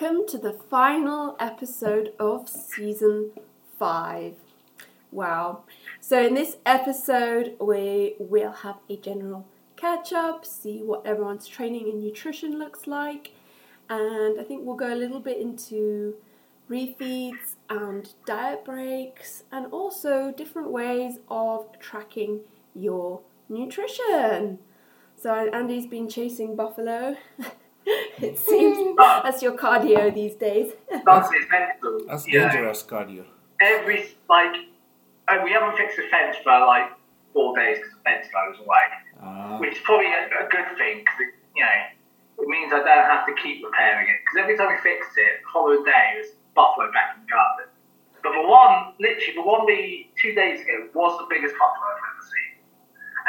welcome to the final episode of season five. Wow. So, in this episode, we will have a general catch up, see what everyone's training and nutrition looks like, and I think we'll go a little bit into refeeds and diet breaks, and also different ways of tracking your nutrition. So, Andy's been chasing buffalo. it seems that's your cardio these days. That's it's mental. That's you know. dangerous cardio. Every like, and we haven't fixed the fence for like four days because the fence goes away, Ah, which is probably a, a good thing because it, you know it means I don't have to keep repairing it. Because every time we fix it, the following day it was buffalo back in the garden. But the one, literally, the one we two days ago was the biggest buffalo I've ever seen,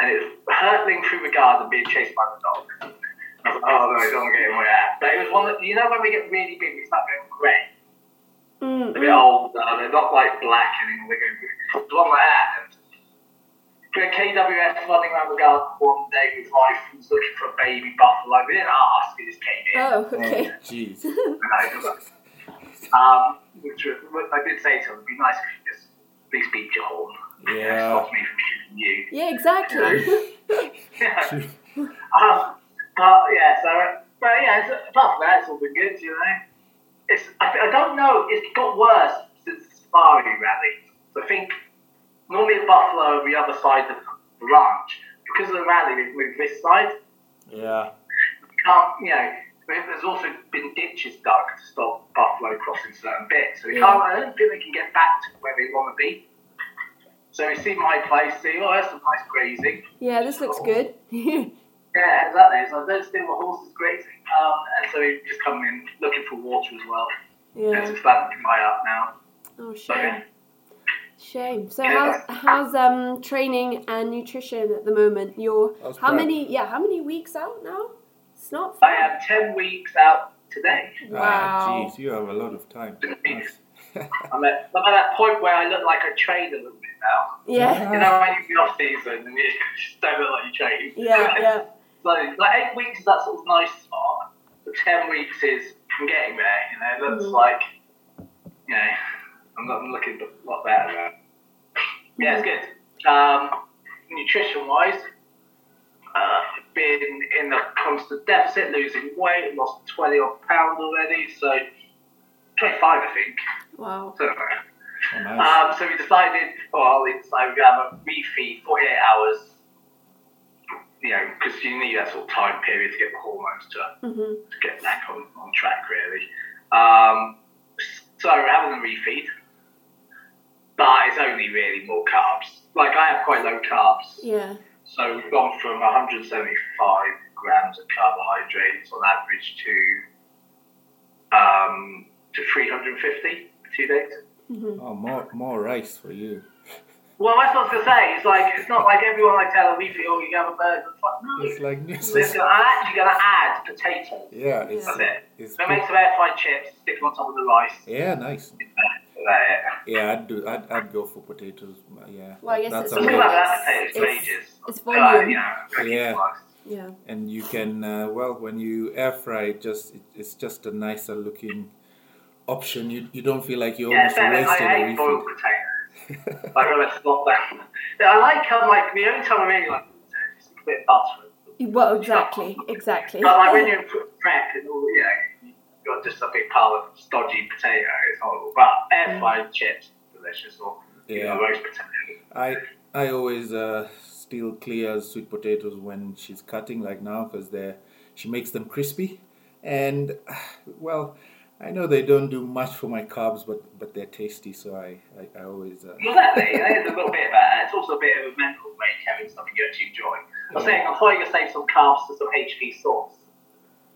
and it was hurtling through the garden being chased by the dog. I was like, oh no, don't get in my ass. But it was one that you know when we get really big, we start going grey. Mm, a bit old now. They're not like black anymore. They're going to one like that. And we KWS running around the garden one day with rifles looking for a baby buffalo. We didn't ask, we just came in. Oh, oh, okay. jeez. Um, which was, I did say to him, it'd be nice if you just please beat your horn. Yeah. Stop me from shooting you. Yeah, exactly. yeah. Um, but yeah, so but yeah, it's, apart from that, it's all been good, you know. It's I, I don't know. It's got worse since the Safari rally. So I think normally at Buffalo, on the other side of the ranch, because of the rally, we've moved this side. Yeah. We can't, you know. There's also been ditches dug to stop buffalo crossing certain bits, so we Yeah. can't. I don't think they can get back to where they want to be. So we see my place, see, oh, that's some nice grazing. yeah, this looks good. Yeah, exactly. So don't steal the horses grazing. Um, and so he's just come in looking for water as well. And yeah. it's starting to dry up now. Oh, So yeah. shame. Shame. So Yeah. how's how's um training and nutrition at the moment? You're How's how prep? many? Yeah, how many weeks out now? It's not I far. am 10 weeks out today. Ah, Wow. jeez, you have a lot of time. I'm at, I'm at that point where I look like I train a little bit now. Yeah. You know, when you're off season and you just don't look like you train. Yeah, yeah. So, like, eight weeks is that sort of nice spot. But 10 weeks is I'm getting there. You know, it looks Mhm. like, you know, I'm, not, I'm looking a lot better now. Yeah, it's good. Um, nutrition wise, uh, been in a constant deficit, losing weight, lost 20 odd pounds already, so 25, I think. Wow. So, Oh, nice. um, so we decided, well, we decided we're going to have a refeed 48 hours, you know, because you need that sort of time period to get the hormones to Mhm. to get back on, on track, really. Um, so we're having a refeed, but it's only really more carbs. Like I have quite low carbs, Yeah. so we've gone from 175 grams of carbohydrates on average to um, to 350 for two days. Mhm. Oh, more more rice for you. Well, that's what I was gonna say. It's like it's not like everyone I tell a refeed, oh, you have a burger. It's like no. It's like this. Listen, I'm actually gonna add potatoes. Yeah, it's That's it. it's So I make some air fried chips, stick them on top of the rice. yeah, nice. Yeah, I'd do. I'd, I'd go for potatoes. Yeah, Well, I guess that's it's Talk a all about lot. that potatoes for it's- ages. It's Uh, you know, cooking Yeah. Yeah. and you can uh, well when you air fry it just it, it's just a nicer looking option you you don't feel like you Yeah, almost better. wasted I a hate boiled refeed potatoes. Like it's not that. Yeah, I like how like the only time I really like potatoes is a bit of butter. Well, exactly, exactly. But like when you're in prep and all, you know, you've got just a big pile of stodgy potato, it's horrible. But air fried chips, delicious, or you know, yeah roast potato. i i always uh steal Clea's sweet potatoes when she's cutting like now because they're she makes them crispy and well i know they don't do much for my carbs but but they're tasty so i i, I always uh, Exactly, there's a little bit of that. It's also a bit of a mental break having something you actually enjoy. I was saying, I'm probably going to save some carbs for some HP sauce.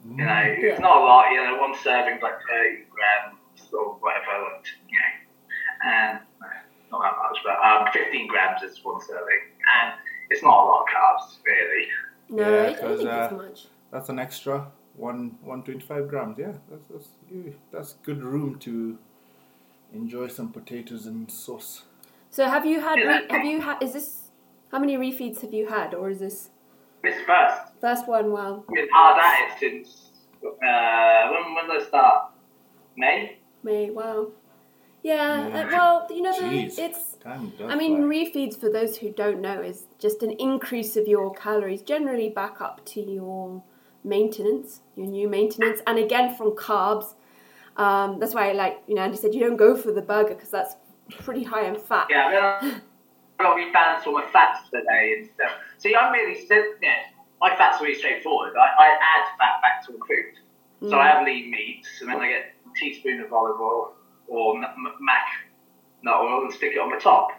You know, mm, it's not a lot, you know, one serving's like 30 grams or whatever, like, you know, and not that much, but um, 15 grams is one serving. And it's not a lot of carbs, really. no, Yeah, I don't 'cause, think it's uh, much. that's an extra one 125 grams yeah that's that's that's good room to enjoy some potatoes and sauce So have you had? Re- have you had? Is this? How many refeeds have you had, or is this This first, first one? Wow. been hard at it since, uh, when, when did I start? May. May. Wow. Yeah. Yeah. uh, well, you know, the, Jeez. it's. I mean, fly. refeeds for those who don't know is just an increase of your calories, generally back up to your maintenance, your new maintenance, and again from carbs. Um, that's why, like you know, Andy said, you don't go for the burger because that's pretty high in fat. Yeah, got to rebalance all my fats today and stuff. See, I'm really, yeah, my fats are really straightforward. I, I add fat back to the food. So I have lean meats, and then I get a teaspoon of olive oil or mac nut oil and stick it on the top.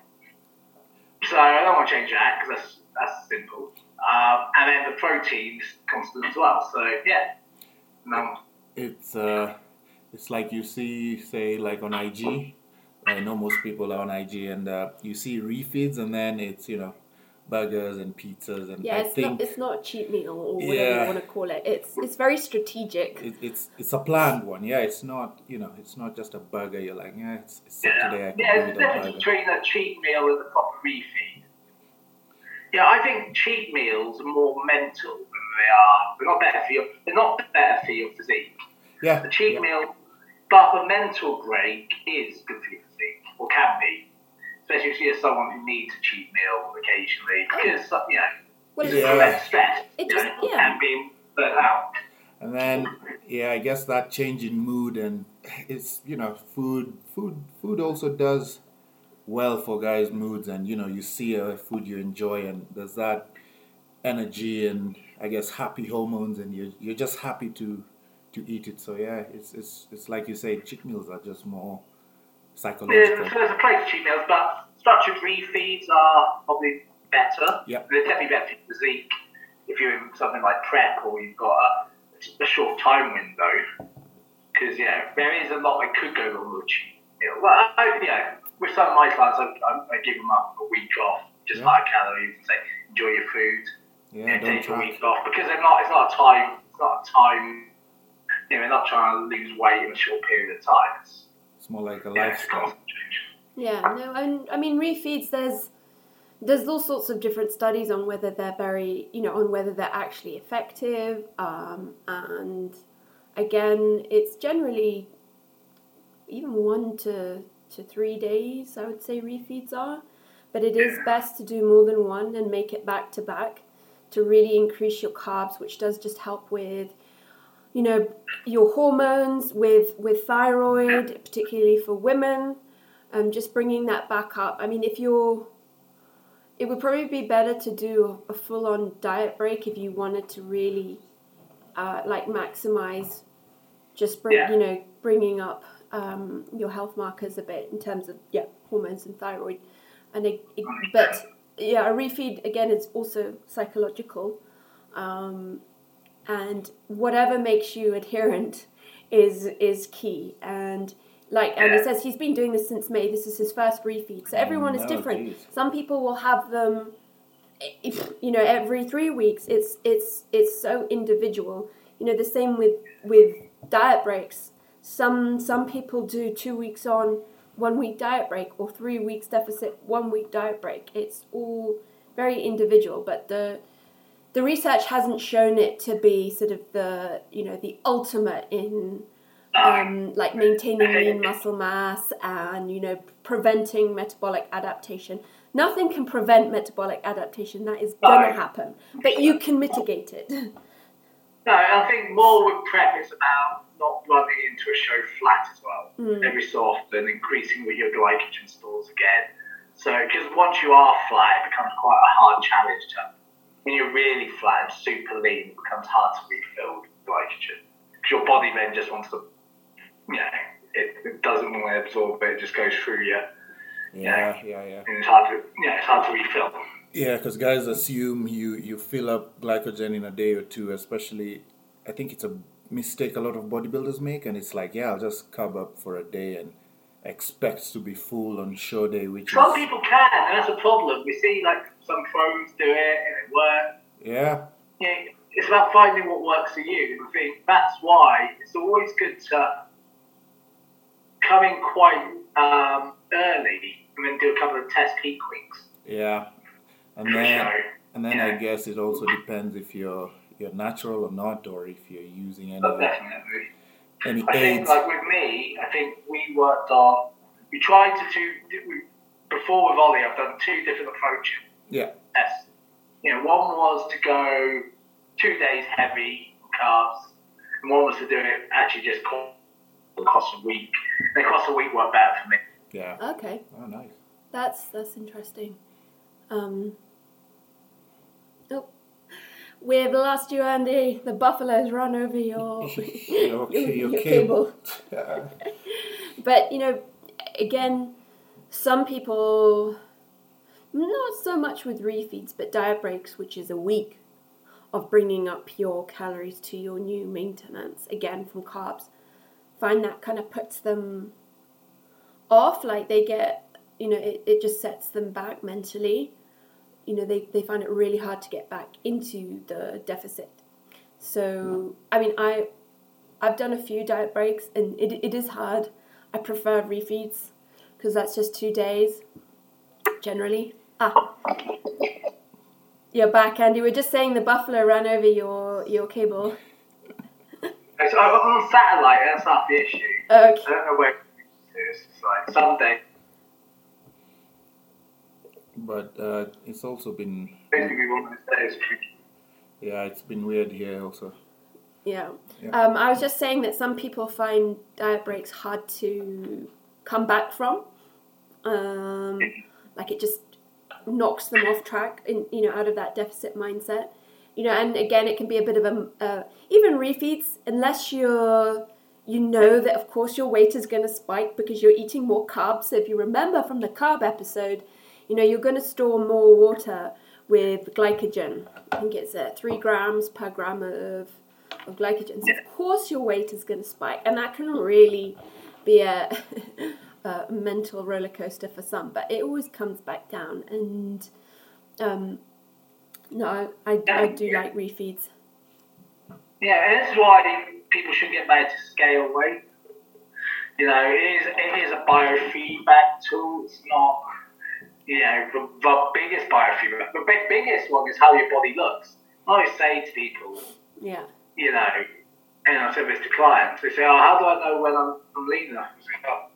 So I don't want to change that because that's that's simple. Um, and then the protein's constant as well. So yeah, no, it's uh, it's like you see, say, like on IG. I know most people are on IG, and uh, you see refeeds, and then it's you know, burgers and pizzas, and Yeah, I it's think not it's not a cheat meal or whatever Yeah. you want to call it. It's it's very strategic. it, it's it's a planned one. Yeah, it's not you know, it's not just a burger. You're like, yeah, it's, it's yeah, Saturday. I can yeah. do There's a with a difference burger. between a cheat meal and a proper refeed. Yeah, I think cheat meals are more mental than they are. They're not better for your. They're not better for your physique. Yeah, The cheat yeah. meal, but the mental break is good for your physique, or can be. Especially if you're someone who needs a cheat meal occasionally, oh. because uh, you know, Well, it it's, Yeah. prevents stress It you just- know, yeah. and being burnt out. And then, yeah, I guess that change in mood and it's you know food, food, food also does well for guys' moods. And you know, you see a food you enjoy, and there's that energy and I guess happy hormones, and you're you're just happy to to eat it. So yeah, it's it's it's like you say, cheat meals are just more psychological. so there's a place for cheat meals, but structured refeeds are probably better. Yep. They're definitely better for physique if you're in something like prep or you've got a, a short time window. Because, yeah, there is a lot that could go wrong with cheat meal. Well, I, I, yeah, with some of my clients, I, I, I give them up a week off, just Yeah. high calories, and say, enjoy your food, Yeah, yeah, don't take a week off. Because they're not, it's not a time, it's not a time, you know, they're not trying to lose weight in a short period of time. It's, It's more like a yeah, lifestyle. constant change. Yeah, no, and I mean refeeds. There's there's all sorts of different studies on whether they're very, you know, on whether they're actually effective. Um, and again, it's generally even one to to three days. I would say refeeds are, but it is best to do more than one and make it back to back to really increase your carbs, which does just help with you know your hormones with with thyroid particularly for women um, just bringing that back up i mean if you're it would probably be better to do a full-on diet break if you wanted to really uh, like maximize just bring Yeah. you know bringing up um, your health markers a bit in terms of yeah hormones and thyroid. And it, it, but yeah a refeed again is also psychological. Um, and whatever makes you adherent is is key. And like Andy Yeah. says he's been doing this since May. This is his first refeed. So everyone is different. geez. some people will have them if, you know every 3 weeks. It's it's it's so individual. You know the same with with diet breaks some some people do 2 weeks on 1 week diet break or 3 weeks deficit 1 week diet break it's all very individual but the the research hasn't shown it to be sort of the you know the ultimate in um, like maintaining lean muscle mass and you know preventing metabolic adaptation. Nothing can prevent metabolic adaptation. That is gonna happen, but you can mitigate it. No, I think more prep is about not running into a show flat as well. Mm. Every so often, increasing with your glycogen stores again. So, because once you are flat, it becomes quite a hard challenge to. When you're really flat and super lean, it becomes hard to refill glycogen. Because your body then just wants to, you know, it, it doesn't want to absorb it, it just goes through you. Yeah, yeah, yeah. And it's hard to, you know, it's hard to refill. Yeah, because guys assume you you fill up glycogen in a day or two. Especially, I think it's a mistake a lot of bodybuilders make, and it's like, yeah, I'll just carb up for a day and expect to be full on show day, which Some is people can, and that's a problem. We see like some pros do it and it works. yeah, Yeah, it's about finding what works for you. I think that's why it's always good to come in quite um, early and then do a couple of test peak weeks. yeah, and then and then I guess it also depends if you're you're natural or not, or if you're using any But definitely. Any I think, like with me, I think we worked on. We tried to do. We, before with Ollie, I've done two different approaches. Yeah. Tests. You know, one was to go two days heavy carbs, and one was to do it actually just co- across a week. And across a week worked better for me. Yeah. Okay, Oh, nice. that's that's interesting. Um, oh, we've lost you, Andy. The buffaloes run over your Your- your, your your cable. cable. But you know, again, some people not so much with refeeds, but diet breaks, which is a week of bringing up your calories to your new maintenance again from carbs. Find that kind of puts them off, like they get, you know, it, it just sets them back mentally. You know, they, they find it really hard to get back into the deficit. So, I mean, I I've done a few diet breaks and it, it is hard. I prefer refeeds because that's just two days generally. Ah, you're back, Andy. We're just saying the buffalo ran over your your cable. It's I'm on satellite. That's not the issue. Okay. I don't know where it's just like someday. But uh, it's also been Basically, one of those days. yeah, it's been weird here also. Yeah. Yeah. Um, I was just saying that some people find diet breaks hard to come back from. Um, like it just knocks them off track, in, you know, out of that deficit mindset. You know, and again, it can be a bit of a uh, even refeeds unless you're you know that of course your weight is going to spike because you're eating more carbs. So if you remember from the carb episode, you know you're going to store more water with glycogen. I think it's uh, three grams per gram of of glycogen. So of course your weight is going to spike, and that can really be a, a mental roller coaster for some. But it always comes back down, and um, no, I, I do like refeeds. Yeah, and this is why people should get made to scale weight. You know, it is it is a biofeedback tool. It's not, you know, the, the biggest biofeedback. The big, biggest one is how your body looks. I always say to people, Yeah, you know, and I said this to clients, they say, oh, how do I know when I'm, I'm lean enough? I say, oh,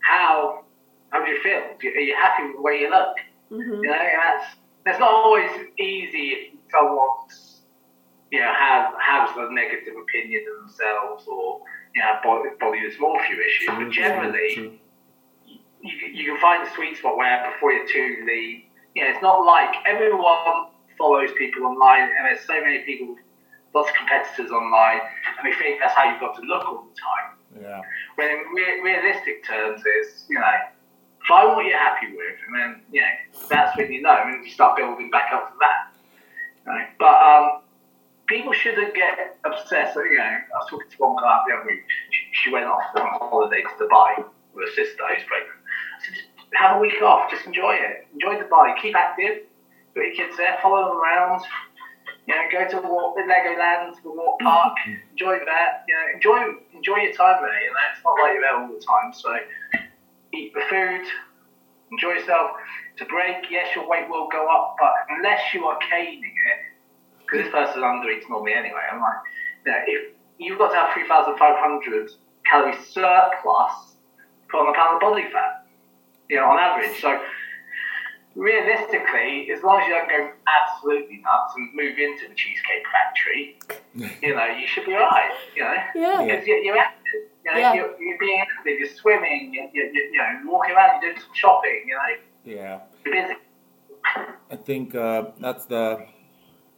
how, how do you feel? Do you- Are you happy with the way you look? hmm You know, and that's, that's not always easy if someone's, you know, has, has a negative opinion of themselves or, you know, body, body dysmorphia issues. But generally, true, true. You, can- you can find the sweet spot where before you're too lean, you know, it's not like everyone follows people online and there's so many people, lots of competitors online, and they think that's how you've got to look all the time. Yeah. When in re- realistic terms, is you know, find what you're happy with, and then you know that's when you know, and you start building back up from that. You know? But um, people shouldn't get obsessed. You know, I was talking to one guy the other week. She, she went off on holiday to Dubai with her sister who's pregnant. I said, just have a week off, just enjoy it, enjoy Dubai, keep active, put your kids there, follow them around. You know, go to walk the Legoland, the walk park, mm-hmm. enjoy that. You know, enjoy enjoy your time there. You know, it's not like you're there all the time. So eat the food, enjoy yourself. It's a break. Yes, your weight will go up, but unless you are caning it, because this person under eats normally anyway. I'm like, you know, if you've got to have 3,500 calorie surplus put on a pound of body fat, you know, on average. So realistically, as long as you don't go absolutely nuts and move into the cheesecake factory, you know, you should be alright. You know, Yeah. because you're, you're active. You know, Yeah. you're, you're being active. You're swimming. You're, you're, you're, you know, you're walking around. You're doing some shopping. You know, Yeah. you're busy. I think uh, that's the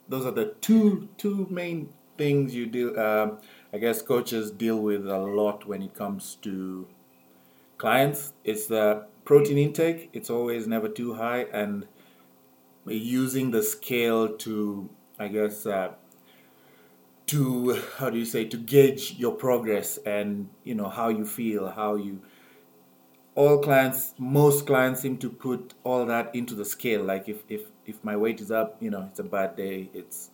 those are the two two main things you deal. um I guess coaches deal with a lot when it comes to clients. It's the protein intake. It's always never too high, and using the scale to, I guess, uh, to how do you say to gauge your progress and you know how you feel, how you all clients most clients seem to put all that into the scale like if if if my weight is up you know it's a bad day it's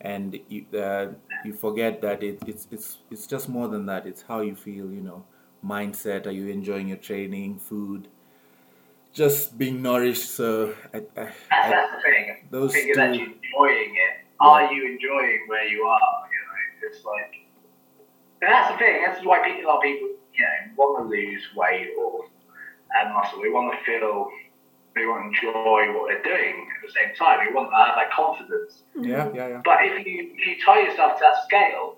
and you uh, you forget that it, it's it's it's just more than that it's how you feel you know mindset are you enjoying your training food just being nourished so I, I, That's, I, that's the thing. those Figure that two- you're enjoying it. Are you enjoying where you are? You know, it's like And that's the thing. That's why people, a lot of people, you know, want to lose weight or add muscle. They want to feel, they want to enjoy what they're doing at the same time. They want to have that confidence. Yeah, yeah, yeah. But if you if you tie yourself to that scale,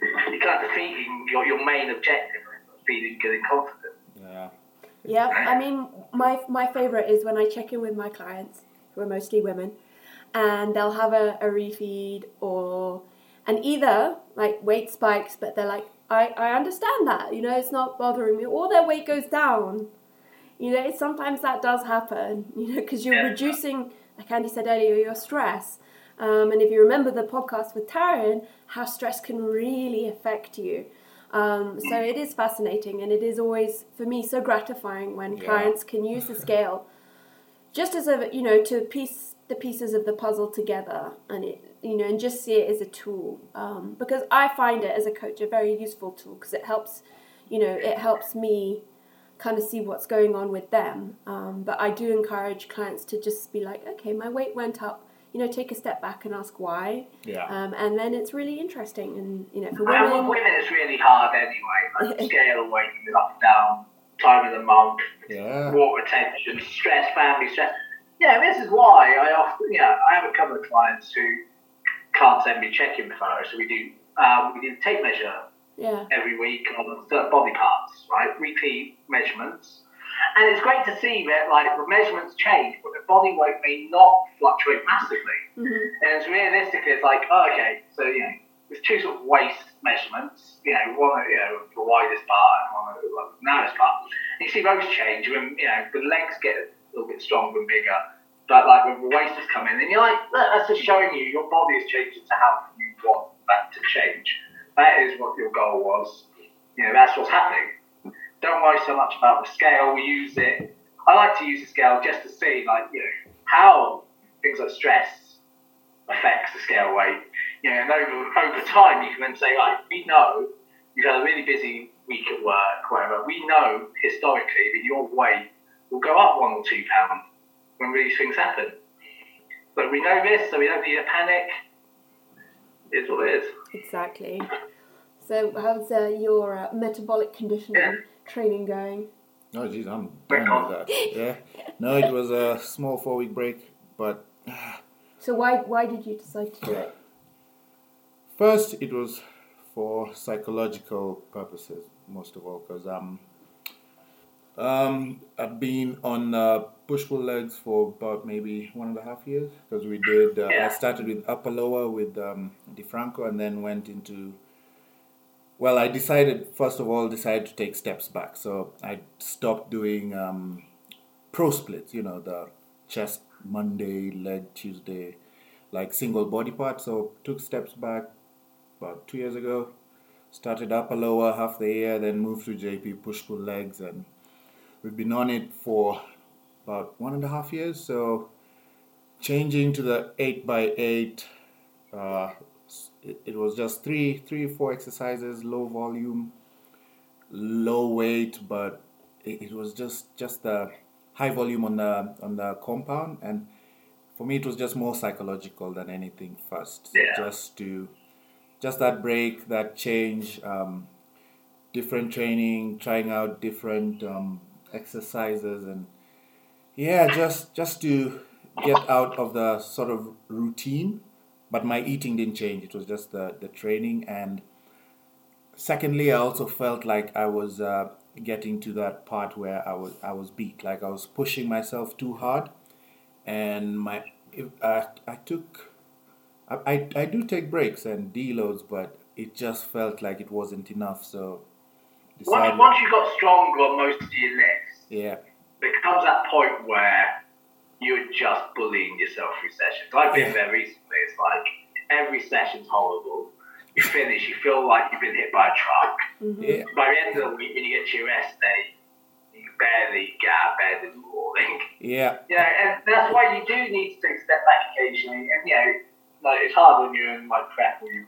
you're kind of defeating your, your main objective feeling good and confident. Yeah. I mean, my my favorite is when I check in with my clients, who are mostly women, and they'll have a, a refeed or and either like weight spikes, but they're like, I, I understand that, you know, it's not bothering me, or their weight goes down. You know, it's sometimes that does happen, you know, because you're Yeah. reducing, like Andy said earlier, your stress. Um, and if you remember the podcast with Taryn, how stress can really affect you. Um, so it is fascinating, and it is always for me so gratifying when Yeah. clients can use the scale just as a you know to piece the pieces of the puzzle together, and it you know and just see it as a tool um, because I find it as a coach a very useful tool because it helps you know it helps me kind of see what's going on with them. Um, but I do encourage clients to just be like, okay, my weight went up. You know, take a step back and ask why. Yeah. Um, and then it's really interesting. And you know, for Well, women, women, it's really hard anyway. Like scale of weight can be up and down, time of the month, Yeah. water retention, stress, family stress. Yeah, this is why I often, you know, I have a couple of clients who can't send me check-in photos, so we do um, we do tape measure yeah, every week on certain body parts, right? Weekly measurements. And it's great to see that like the measurements change, but the body weight may not fluctuate massively. hmm And realistically, it's like, oh, okay, so you know, there's two sort of waist measurements, you know, one at you know the widest part and one at the narrowest part. And you see those change when you know the legs get a little bit stronger and bigger, but like when the waist has come in, and you're like, "Look, that's just showing you your body is changing to how you want that to change. That is what your goal was. You know, that's what's happening. Don't worry so much about the scale. We use it. I like to use the scale just to see, like, you know, how things like stress affects the scale weight. You know, and over, over time, you can then say, right, we know you've had a really busy week at work, whatever. We know historically that your weight will go up one or two pounds when these things happen. But we know this, so we don't need to panic. It's what it is. exactly. So, how's uh, your uh, metabolic conditioning Yeah. training going? Oh, geez, I'm done with that. Yeah. No, it was a small four week break, but So, why why did you decide to do it? first it was for psychological purposes, most of all, because um, um, I've been on uh, push pull legs for about maybe one and a half years because we did. Uh, I started with upper lower with um, DeFranco and then went into. Well, I decided first of all decided to take steps back, so I stopped doing um, bro splits. You know the chest Monday, leg Tuesday, like single body part. So took steps back about two years ago. Started upper lower half the year, then moved to JP push pull legs, and we've been on it for about one and a half years. So changing to the eight by eight, uh, it, it was just three, three, four exercises, low volume, low weight, but it, it was just just the high volume on the on the compound, and for me it was just more psychological than anything first, Yeah. just to just that break, that change, um, different training, trying out different um, exercises, and yeah, just just to get out of the sort of routine. But my eating didn't change; it was just the the training. And secondly, I also felt like I was uh, getting to that part where I was I was beat, like I was pushing myself too hard, and my uh, I took I, I, I do take breaks and deloads, but it just felt like it wasn't enough. So Once, decided, once you got stronger on most of your lifts, yeah, there comes that point where you're just bullying yourself through sessions. I've been Yeah. there recently. It's like every session's horrible. You finish, you feel like you've been hit by a truck. Mhm. yeah, By the end of the week, when you get to your rest day, you barely get out of bed in the morning. yeah, You know, and that's why you do need to take a step back occasionally. And you know, like it's hard when you're in like prep or you're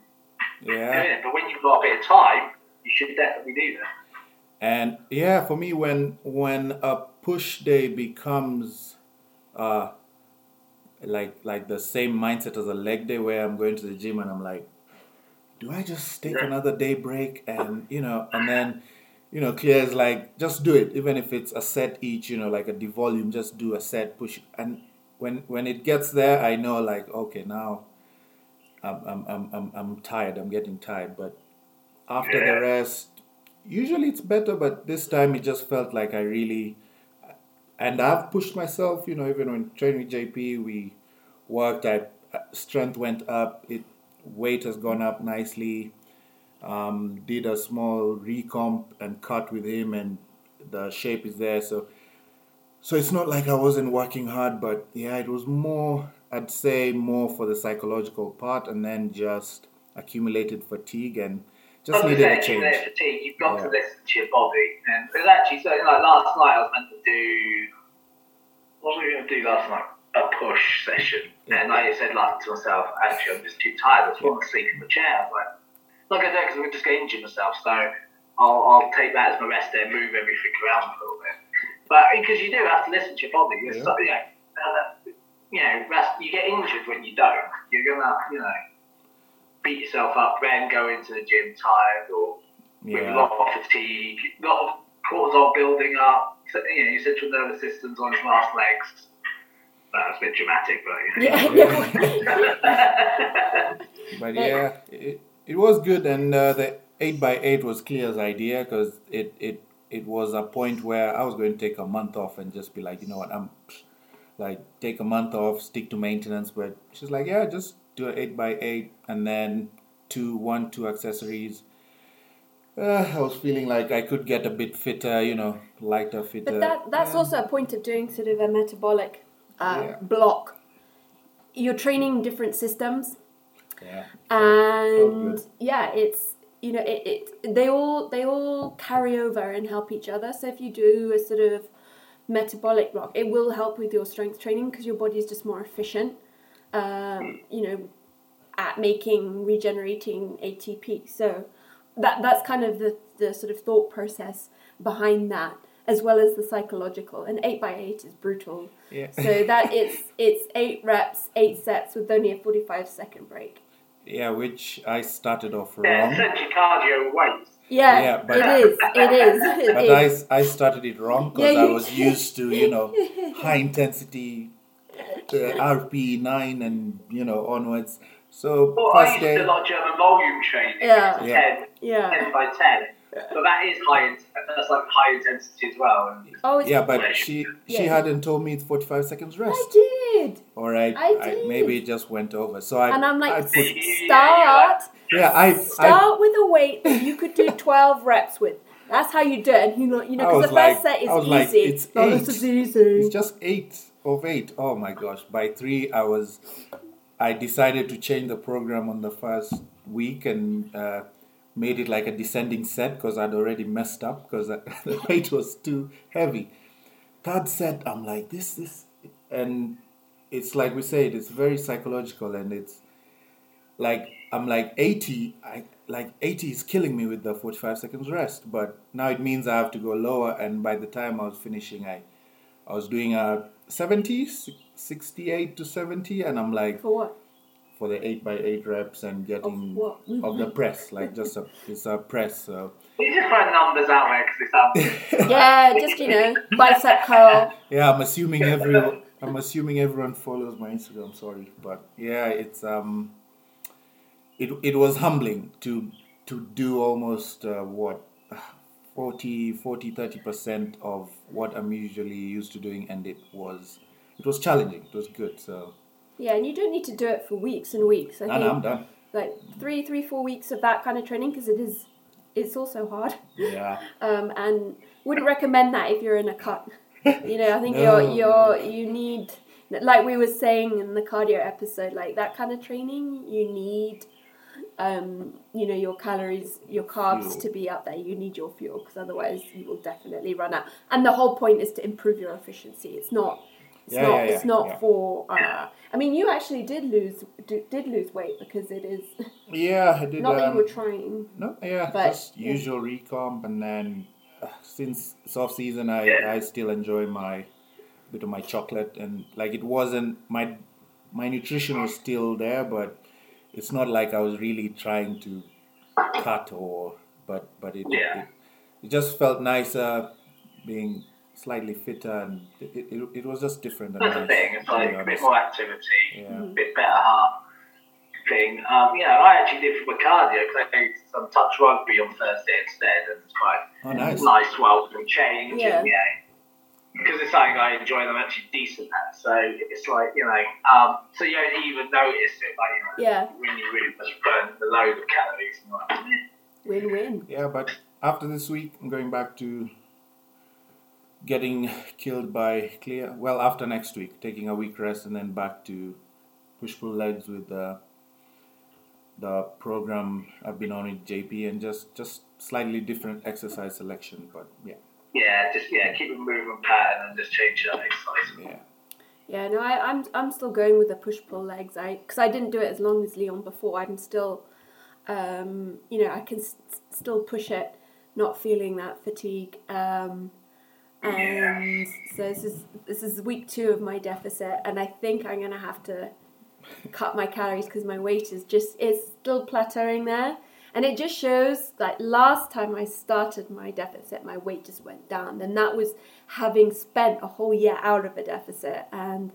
yeah. doing it, but when you've got a bit of time, you should definitely do that. And yeah, for me, when when a push day becomes uh like like the same mindset as a leg day, where I'm going to the gym and I'm like, do I just take another day break? And you know, and then you know, Clea is like, just do it, even if it's a set each, you know, like a devolume, just do a set, push, and when when it gets there, I know like, okay, now I'm I'm I'm I'm, I'm tired, I'm getting tired, but after Yeah. the rest, usually it's better, but this time it just felt like I really, and I've pushed myself, you know, even when training with JP, we worked, I strength went up, it weight has gone up nicely um, did a small recomp and cut with him, and the shape is there. So, so it's not like I wasn't working hard, but yeah, it was more. I'd say more for the psychological part, and then just accumulated fatigue and just needed a change. fatigue, you've got to listen to your body. And it was actually so like last night I was meant to do what were we going to do last night? A push session. Yeah. And I said like to myself, actually I'm just too tired. I just want to sleep in the chair. I was like, not going to do it because I'm just going to injure myself. So I'll, I'll take that as my rest day and move everything around a little bit. But because you do have to listen to your body. It's Yeah. you know, uh, you know, rest, you get injured when you don't. You're gonna, you know, beat yourself up, then go into the gym tired or with a lot of fatigue, a lot of cortisol building up. You know, your central nervous system's on its last legs. That was a bit dramatic, but you know. Yeah, but yeah, it, it was good, and uh, the eight by eight was Clea's idea because it it it was a point where I was going to take a month off and just be like, you know what, I'm like take a month off, stick to maintenance. But she's like, yeah, just do an eight by eight, and then two one two accessories. Uh, I was feeling like I could get a bit fitter, you know, lighter, fitter. But that that's Yeah. also a point of doing sort of a metabolic uh, Yeah. block. You're training different systems, yeah. and good. yeah, it's you know it, it they all they all carry over and help each other. So if you do a sort of metabolic block, it will help with your strength training because your body is just more efficient. Um, you know, at making regenerating ATP. So that that's kind of the, the sort of thought process behind that, as well as the psychological. And eight by eight is brutal. Yeah. So that it's it's eight reps, eight sets with only a forty five second break. yeah, which I started off yeah, wrong. essentially cardio weights. Yeah, Yeah, but- it is. It is. It but is. I, I started it wrong because Yeah, I was used to you know high intensity uh, RPE nine and you know onwards. So Well, I used day, do a lot of German volume training. Yeah. It's Yeah. 10, yeah. 10 by 10. But that is high, that's like high intensity as well. Oh, it's, yeah, but she she Yeah. hadn't told me it's forty five seconds rest. I did. All right, I did. maybe it just went over. So I And I'm I like, put, start, yeah I I, start with a weight that you could do 12 reps with. That's how you do it. And you know, you know, because was the first set is I was like, easy. it's oh, eight. this is easy. It's just eight of eight. Oh my gosh! By three, I was. I decided to change the program on the first week and uh, made it like a descending set because I'd already messed up because the weight was too heavy. Third set, I'm like this, this, and it's like we said, it's very psychological and it's like I'm like 80. I like 80 is killing me with the 45 seconds rest, but now it means I have to go lower. And by the time I was finishing, I I was doing a 70, 68 to 70, and I'm like For what? for the 8 by 8 reps and getting what? of the press, like just a it's a press. So you just throw numbers out there because it sounds. Yeah, just, you know, bicep curl. yeah, I'm assuming everyone. I'm assuming everyone follows my Instagram. Sorry, but yeah, it's um, it it was humbling to to do almost uh, what 40, 40, 30 percent of what I'm usually used to doing, and it was it was challenging. It was good. So Yeah, and you don't need to do it for weeks and weeks. I and think I'm done. like three, three, four weeks of that kind of training because it is, it's also hard. Yeah, Um, and wouldn't recommend that if you're in a cut. You know, I think No. you're you're you need like we were saying in the cardio episode, like that kind of training, you need um, you know, your calories, your carbs Fuel. to be up there. You need your fuel because otherwise you will definitely run out. And the whole point is to improve your efficiency. It's not. It's Yeah, not. yeah, yeah, it's not yeah. for. Uh, I mean, you actually did lose do, did lose weight because it is yeah. I did. not that um, you were trying. No, yeah, But- just yeah. usual recomp, and then uh, since it's off season, I I still enjoy my bit of my chocolate, and like it wasn't my my nutrition was still there, but it's not like I was really trying to cut or but but it Yeah. it, it just felt nicer being slightly fitter and it, it, it was just different and That's the nice, thing. It's like a bit more activity, Yeah. a bit better heart thing. Um, you know, I actually did for my cardio because I did some touch rugby on Thursday instead, and it's quite Oh, nice. nice, welcome change. Yeah. And, you know, because it's something I enjoy and I'm actually decent at. So it's like, you know, um, so you don't even notice it, like, you know, Yeah. when you really just burn the load of calories. And like. Win win. Yeah, but after this week, I'm going back to getting killed by Clea. Well, after next week, taking a week rest and then back to push pull legs with the the program I've been on with JP and just just slightly different exercise selection. But yeah, yeah, just, yeah, keep a movement pattern and just change that exercise. yeah, Yeah, no, I, I'm I'm still going with the push pull legs. I because I didn't do it as long as Leon before. I'm still, um, you know, I can s- still push it, not feeling that fatigue. Um, and so this is this is week two of my deficit, and I think I'm gonna have to cut my calories because my weight is just is still plateauing there. And it just shows that last time I started my deficit, my weight just went down. And that was having spent a whole year out of a deficit. And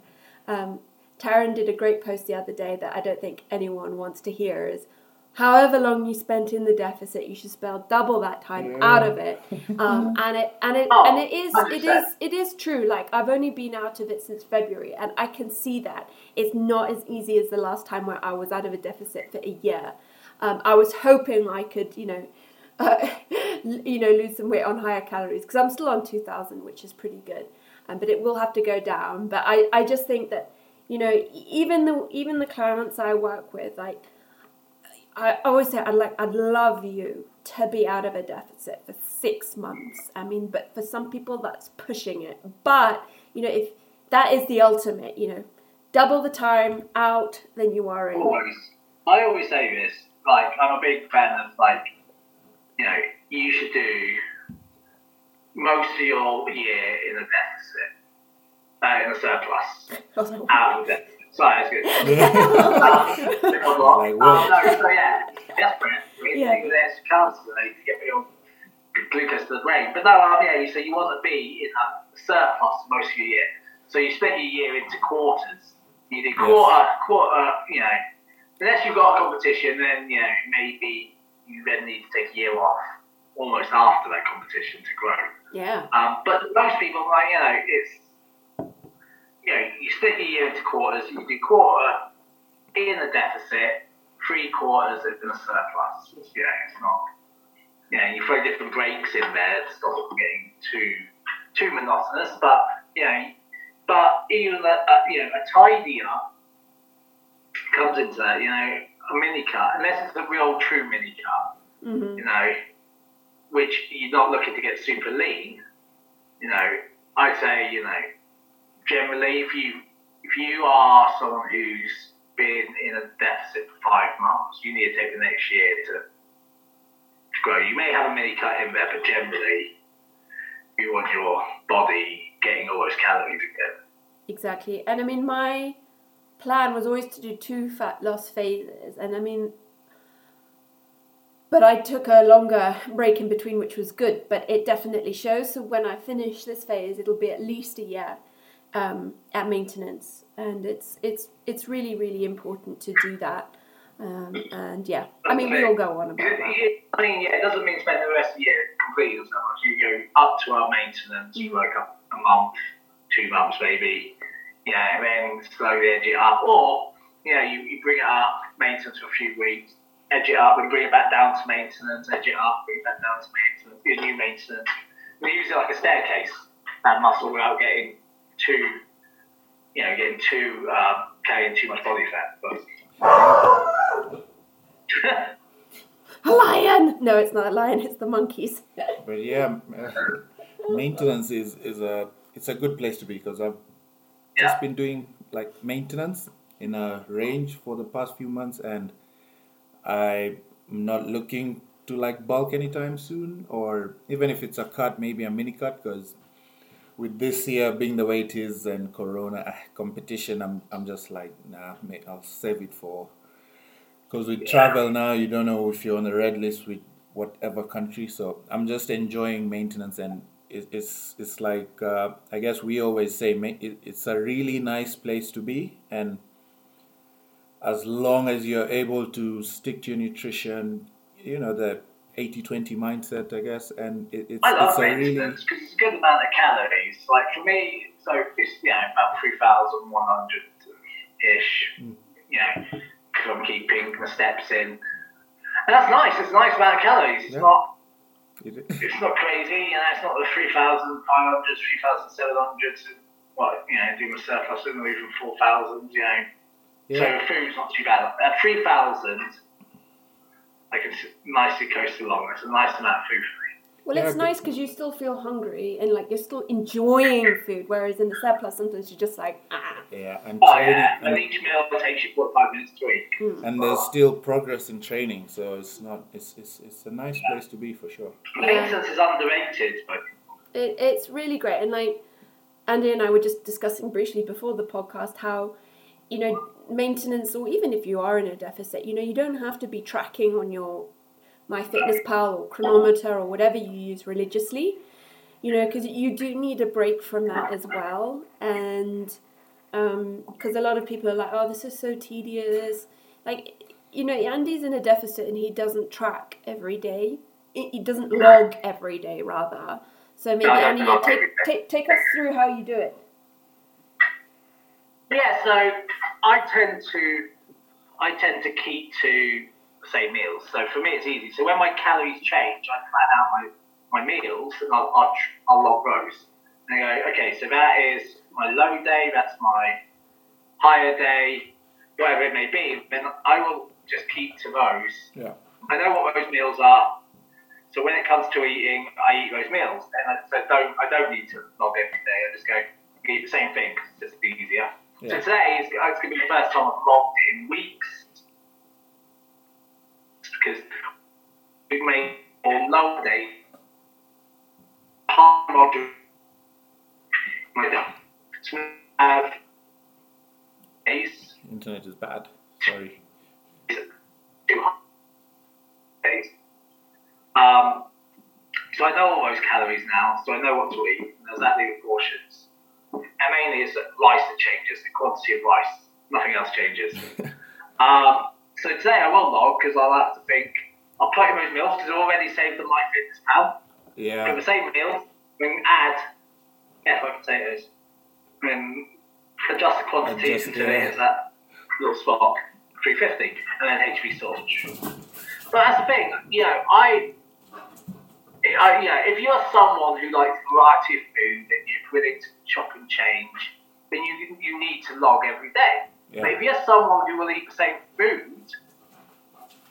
um, Taryn did a great post the other day that I don't think anyone wants to hear is however long you spent in the deficit, you should spend double that time Yeah. out of it. Um, and it and it Oh, and it is it 100%. is it is true. Like I've only been out of it since February, and I can see that it's not as easy as the last time where I was out of a deficit for a year. Um, I was hoping I could, you know, uh, you know, lose some weight on higher calories because I'm still on two thousand, which is pretty good. Um, but it will have to go down. But I, I just think that, you know, even the even the clients I work with, like, I always say I'd like I'd love you to be out of a deficit for six months. I mean, but for some people that's pushing it. But you know, if that is the ultimate, you know, double the time out than you are in. always, I always say this. Like, I'm a big fan of like, you know, you should do most of your year in a deficit, uh, in a surplus, I was like, out of deficit. Sorry, that's good. Like- Like, um, whoa. no, so yeah, desperate. We Yeah. yeah. there's chances of to get your glucose to the brain. But no, um, yeah, you say you want to be in a surplus most of your year. So you split your year into quarters. You do quarter, quarter, you know, unless you've got a competition, then, you know, maybe you then need to take a year off almost after that competition to grow. yeah, Um, but most people, like, you know, it's, you know, you split your year into quarters, you do quarter in a deficit, three quarters in a surplus. It's, you know, it's not, you know, you throw different breaks in there to stop it from getting too, too monotonous, but, you know, but even a, a you know, a tidier comes into that, you know, a mini cut, unless it's a real true mini cut, hmm you know, which you're not looking to get super lean, you know, I'd say, you know, generally if you if you are someone who's been in a deficit for five months, you need to take the next year to, to grow. You may have a mini cut in there, but generally you want your body getting all those calories again. exactly. And I mean, my plan was always to do two fat loss phases, and I mean, but I took a longer break in between, which was good. But it definitely shows. So when I finish this phase, it'll be at least a year um, at maintenance, and it's it's it's really really important to do that. Um, and yeah, I mean, we all go on about that. I mean, yeah, it doesn't mean spend the rest of the year completely something. You go up to our maintenance, you work up a month, two months maybe, yeah, and then slowly edge it up. Or, you know, you, you bring it up, maintenance for a few weeks, edge it up, and bring it back down to maintenance, edge it up, bring it back down to maintenance, your new maintenance. We use it like a staircase, that muscle without getting too, you know, getting too, um, carrying too much body fat. But, A lion! No, it's not a lion. It's the monkeys. But yeah, uh, maintenance is, is a it's a good place to be because I've Yeah. just been doing like maintenance in a range for the past few months, and I'm not looking to like bulk anytime soon, or even if it's a cut, maybe a mini cut, because with this year being the way it is and Corona ah, competition, I'm I'm just like nah, mate, I'll save it for Because with Yeah. travel now, you don't know if you're on the red list with whatever country. So I'm just enjoying maintenance, and it, it's it's like uh, I guess we always say it's a really nice place to be, and as long as you're able to stick to your nutrition, you know the 80-20 mindset, I guess, and it, it's I love it's a really because it's a good amount of calories. Like for me, so it's you know about three thousand one hundred ish. Mm. You know, because I'm keeping the steps in, and that's nice. It's a nice amount of calories. It's Yeah. not it's not crazy. You know, it's not the 3,500, 3,700. What you know, doing a surplus in the even 4,000. You know, yeah. so food's not too bad. At 3,000, I can nicely coast along. It's a nice amount of food for. Well, Yeah, it's but- nice because you still feel hungry and like you're still enjoying food, whereas in the surplus sometimes you're just like ah. Yeah, and Oh training, yeah, and and, each meal takes you four five minutes to eat. Mm. and there's still progress in training, so it's not it's it's, it's a nice place to be for sure. Maintenance is underrated, but It, it's really great, and like Andy and I were just discussing briefly before the podcast how you know maintenance, or even if you are in a deficit, you know you don't have to be tracking on your MyFitnessPal or Cronometer or whatever you use religiously. You know, because you do need a break from that as well, and um, because a lot of people are like, "Oh, this is so tedious." Like, you know, Andy's in a deficit and he doesn't track every day. He doesn't log every day, rather. So maybe No, Andy, take, take take us through how you do it. Yeah, so I tend to I tend to keep to say meals. So for me, it's easy. So when my calories change, I plan out my, my meals and I'll, I'll, tr- I'll log those. And I go, okay, so that is my low day, that's my higher day, whatever it may be. Then I will just keep to those. Yeah. I know what those meals are. So when it comes to eating, I eat those meals, and I, so don't I don't need to log every day. I just go eat the same thing it's just easier. Yeah. So today is it's to be the first time I've logged in weeks because we've made a low day hard module. So have days, Internet is bad. Sorry. days. Um, so I know all those calories now, so I know what to eat, and exactly the portions. And mainly it's rice that changes, the quantity of rice. Nothing else changes. Um, so today I will log because I'll have to think. I'll put in those meals because I've already saved them my fitness pal. For Yeah. the same meals, we can add yeah, fried potatoes. And adjust the quantities Adjust, until yeah. it hits that little spot, 350, and then HB sausage. But that's the thing, you know, I, I, you know, if you're someone who likes variety of food and you're willing to chop and change, then you you need to log every day. Yeah. But if you're someone who will eat the same food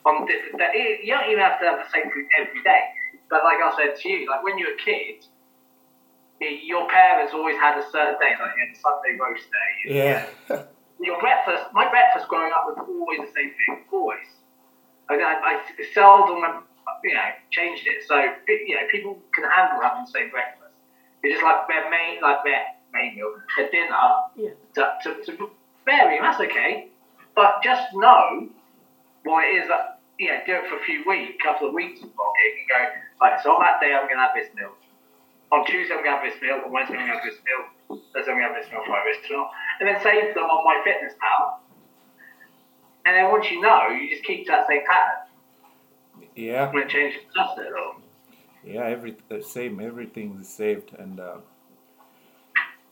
on different days, you don't even have to have the same food every day. But like I said to you, like when you're a kid, your parents always had a certain day, like you Sunday roast day. Yeah. Your breakfast, my breakfast growing up was always the same thing, always. I, I, I seldom, uh, you know, changed it. So you know, people can handle having the same breakfast. It's just like their main, like their main meal, their dinner, Yeah. to, to, to vary, and that's okay. But just know what it is that, yeah, do it for a few weeks, couple of weeks of logging and go, right, so on that day I'm going to have this meal. On Tuesday I'm going to have this meal, on Wednesday I'm going to have this meal, Thursday I'm going to have this meal, Friday this meal. And then save them on my fitness pal. And then once you know, you just keep that same pattern. Yeah. I'm going to change just it all. Yeah, every the same. Everything is saved, and uh,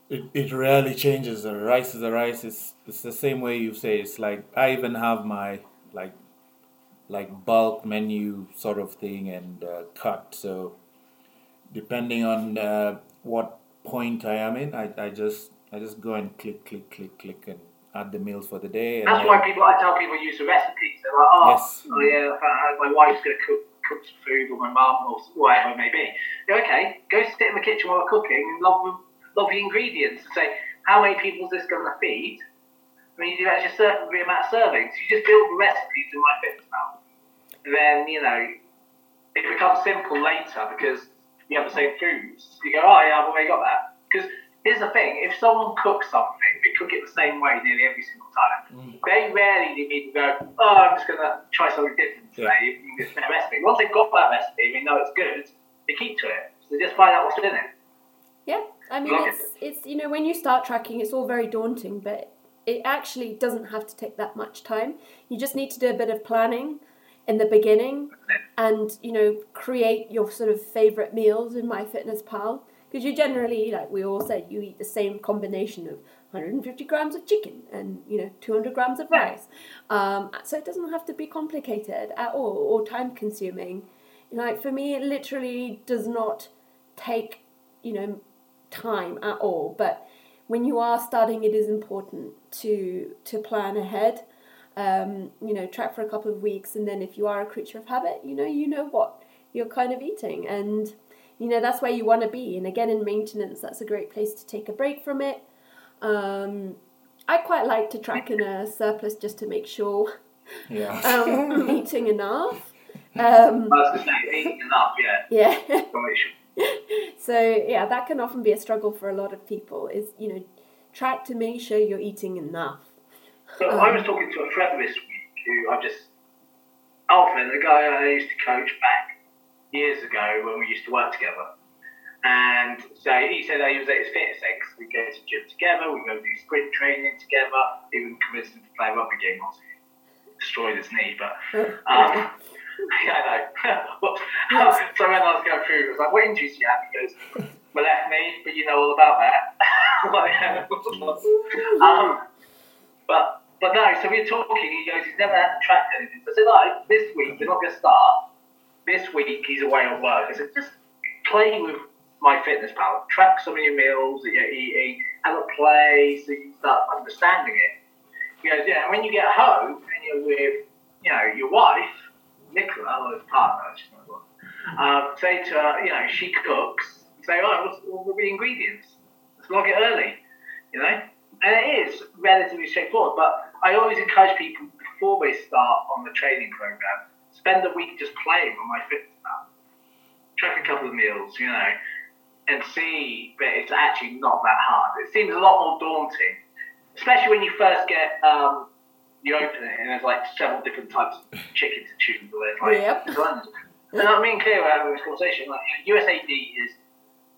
it it rarely changes. The rice is the rice. It's it's the same way you say. It's like I even have my like like bulk menu sort of thing and uh, cut. So depending on uh, what point I am in, I, I just I just go and click click click click and add the meals for the day. And That's why people, I tell people use the recipes. They're like, oh, Yes. oh yeah, my wife's going to cook, cook some food, or my mum, or whatever it may be. Okay, go sit in the kitchen while we're cooking and log, the ingredients and say, how many people is this going to feed? I mean, you do actually a certain amount of servings. You just build the recipes in my fitness. And then, you know, it becomes simple later because you have the same foods. You go, oh yeah, I've already got that. Because here's the thing: if someone cooks something, they cook it the same way nearly every single time. Mm. Very rarely do people go, oh, I'm just going to try something different today. Yeah. You can get their recipe. Once they've got that recipe, they know it's good, they keep to it. So they just find out what's in it. I mean, it's it's you know when you start tracking, it's all very daunting, but it actually doesn't have to take that much time. You just need to do a bit of planning in the beginning, and you know create your sort of favorite meals in MyFitnessPal because you generally, like we all said, you eat the same combination of 150 grams of chicken and you know 200 grams of rice. Um, so it doesn't have to be complicated at all or time consuming. Like for me, it literally does not take you know time at all. But when you are starting, it is important to to plan ahead. Um, you know, track for a couple of weeks, and then if you are a creature of habit, you know, you know what you're kind of eating, and you know that's where you want to be. And again, in maintenance, that's a great place to take a break from it. Um, I quite like to track in a surplus just to make sure Yeah. um, I'm eating enough. Um, I was going eating enough, yeah. yeah. So make sure- so yeah, that can often be a struggle for a lot of people. Is you know, try to make sure you're eating enough. So I was talking to a friend this week who I just, Alfred, the guy I used to coach back years ago when we used to work together. And so he said that he was at his fitness ex. We go to gym together, we go do sprint training together, even convinced him to play rugby game he destroyed his knee. But um, yeah, I know. But, so when I was going through, it was like, what injuries do you have? He goes, my left knee, but you know all about that. Um, but but no, so we were talking. He goes, he's never had to track anything. So I said, like, this week you're not going to start. This week he's away on work. I said, just play with my fitness pal. Track some of your meals that you're eating. Have a play so you start understanding it. He goes, yeah. And when you get home and you're with, you know, your wife, Nicola, or his partner, say to her, you know, she cooks. Say, oh, what's, what are the ingredients? Let's log it early, you know. And it is relatively straightforward, but I always encourage people before they start on the training program, spend a week just playing on my fitness app. Track a couple of meals, you know, and see that it's actually not that hard. It seems a lot more daunting, especially when you first get um, you open it and there's like several different types of chicken to choose. Or there's like Yep. tons. And I mean, clear out of this conversation, like you know, USAD is,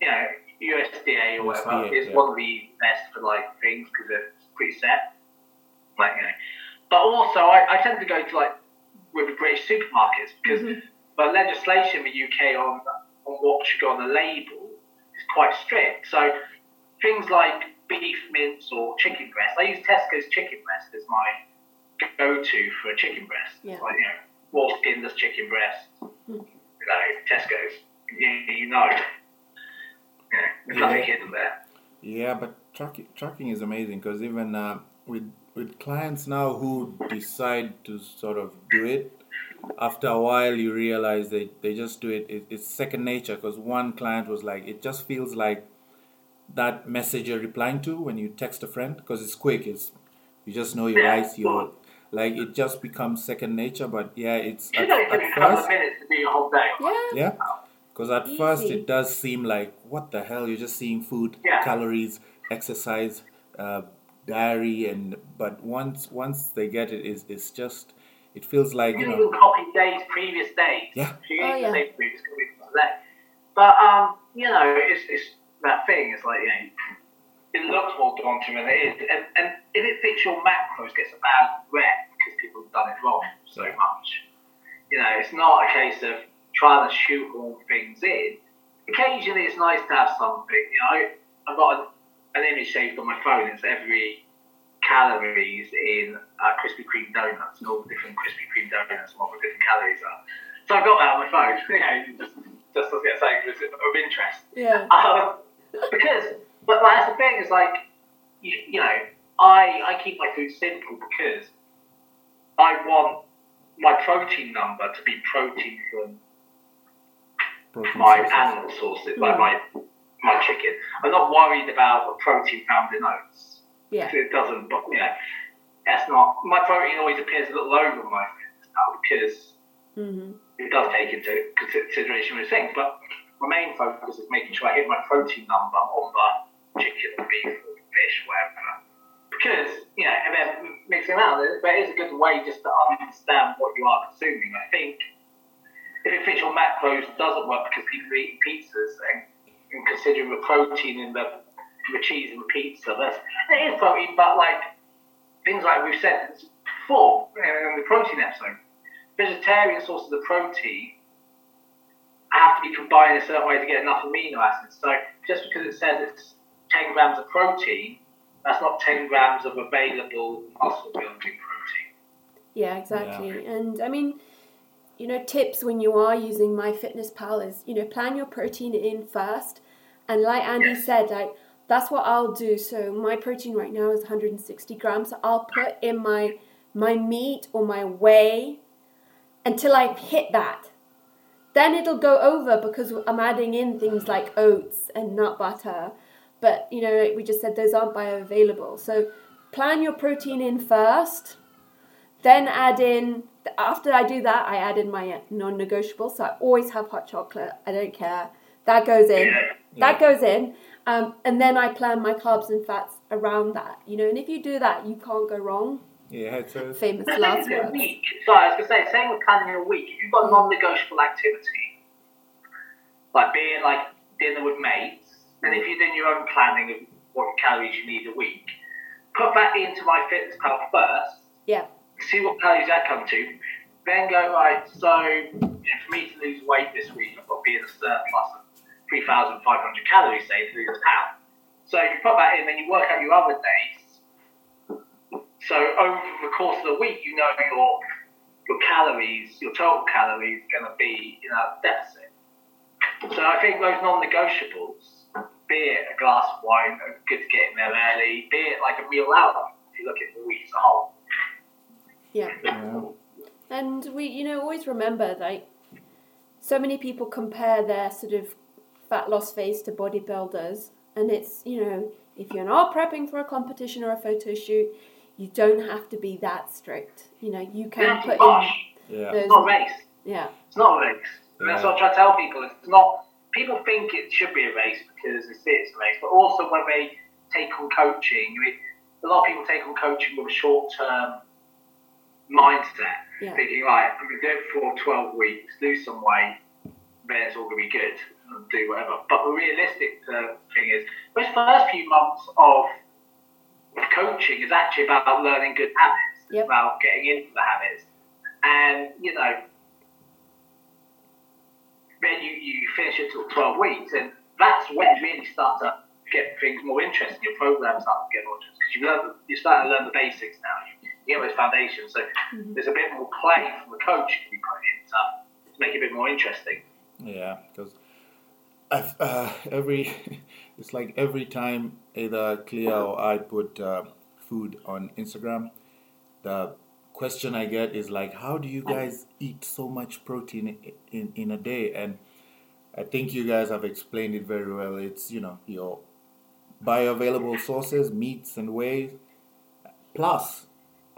you know, USDA or whatever USDA, is yeah. one of the best for like things because it's pretty set. Like you know, but also I, I tend to go to like with the British supermarkets because Mhm. the legislation in the UK on on what should go on the label is quite strict. So things like beef mince or chicken breast, I use Tesco's chicken breast as my go-to for a chicken breast. Yeah. Like you know, more skinless chicken breast. Mm. You know, Tesco's. You, you know. Yeah, there's nothing hidden there. Yeah, but tracking tracking is amazing because even uh, with with clients now who decide to sort of do it, after a while you realize they, they just do it. it it's second nature because one client was like, it just feels like that message you're replying to when you text a friend because it's quick. It's you just know your eyes. Your like it just becomes second nature. But yeah, it's You at, know, it took me at a couple first minutes to do your whole day. Yeah. yeah. Because at first it does seem like, what the hell? You're just seeing food, Yeah. calories, exercise, uh, diary, and but once once they get it, it's, it's just it feels like You you know, even copy days, previous days. Yeah. So you Oh, yeah. say previous, previous today. But um, you know, it's, it's that thing. It's like you know, it looks more daunting than it is, and, and if it fits your macros, it gets a bad rep because people have done it wrong so much. You know, it's not a case of trying to shoehorn things in. Occasionally, it's nice to have something. You know, I've got an, an image saved on my phone. It's every calories in uh, Krispy Kreme donuts, and all the different Krispy Kreme donuts, and what the different calories are. So I've got that on my phone. You know, just just to get something of of interest. Yeah. Um, because, but that's the thing is like, you, you know, I I keep my food simple because I want my protein number to be protein from protein my sources. animal sources, like my my chicken. I'm not worried about the protein found in oats. Yeah. It doesn't, but you know, that's not my protein. Always appears a little over my fitness now because hmm it does take into consideration those things. But my main focus is making sure I hit my protein number on the chicken beef fish, whatever, because you know, and then mixing around. But it is a good way just to understand what you are consuming. I think if it fits your macros, doesn't work because people are eating pizzas and, and considering the protein in the, the cheese and pizza. That's it is protein, but like things like we've said before in the protein episode, vegetarian sources of protein have to be combined in a certain way to get enough amino acids. So just because it says it's 10 grams of protein, that's not 10 grams of available muscle building protein. Yeah, exactly. And I mean, you know, tips when you are using MyFitnessPal is, you know, plan your protein in first. And like Andy Yes. said, like that's what I'll do. So my protein right now is 160 grams. So I'll put in my my meat or my whey until I hit that. Then it'll go over because I'm adding in things like oats and nut butter. But you know, we just said those aren't bioavailable. So plan your protein in first. Then add in after I do that, I add in my non-negotiable. So I always have hot chocolate. I don't care. That goes in. Yeah. That goes in. Um, and then I plan my carbs and fats around that. You know, and if you do that, you can't go wrong. Yeah, so Famous The last thing is, a words. week. Sorry, I was going to say, same with planning in a week. If you've got non-negotiable activity, like being like dinner with mates, and if you're doing your own planning of what calories you need a week, put that into my fitness pal first. Yeah. See what calories that come to. Then go right. So you know, for me to lose weight this week, I've got to be in a surplus of 3,500 calories, say, to lose a pound. So you put that in, then you work out your other days. So over the course of the week, you know your your calories, your total calories, going to be in a deficit. So I think those non-negotiables, be it a glass of wine, are good to get in there early, be it like a meal out, if you look at the week as a whole. Yeah. yeah. And we, you know, always remember like so many people compare their sort of fat loss phase to bodybuilders, and it's you know if you're not prepping for a competition or a photo shoot, you don't have to be that strict. You know, you You can have to put in push. yeah. those. It's not a race. Yeah, It's not a race. And that's what I try to tell people. It's not. People think it should be a race because they it's it's a race, but also when they take on coaching, I mean, a lot of people take on coaching with a short-term mindset, Yeah. thinking, right, I'm going to do it for 12 weeks, lose some weight, then it's all going to be good, and do whatever. But the realistic uh, thing is, those first few months of of coaching is actually about learning good habits, Yep. about getting into the habits, and you know then you, you finish it till 12 weeks, and that's when you really start to get things more interesting. Your program starts to get more interesting because you learn, you're starting to learn the basics now. You, you get those foundations, so there's a bit more play from the coach to be put in to, to make it a bit more interesting. Yeah, because uh, every it's like every time either Clea or I put uh, food on Instagram, the question I get is like, "How do you guys eat so much protein in in a day?" And I think you guys have explained it very well. It's you know your bioavailable sources, meats and whey, plus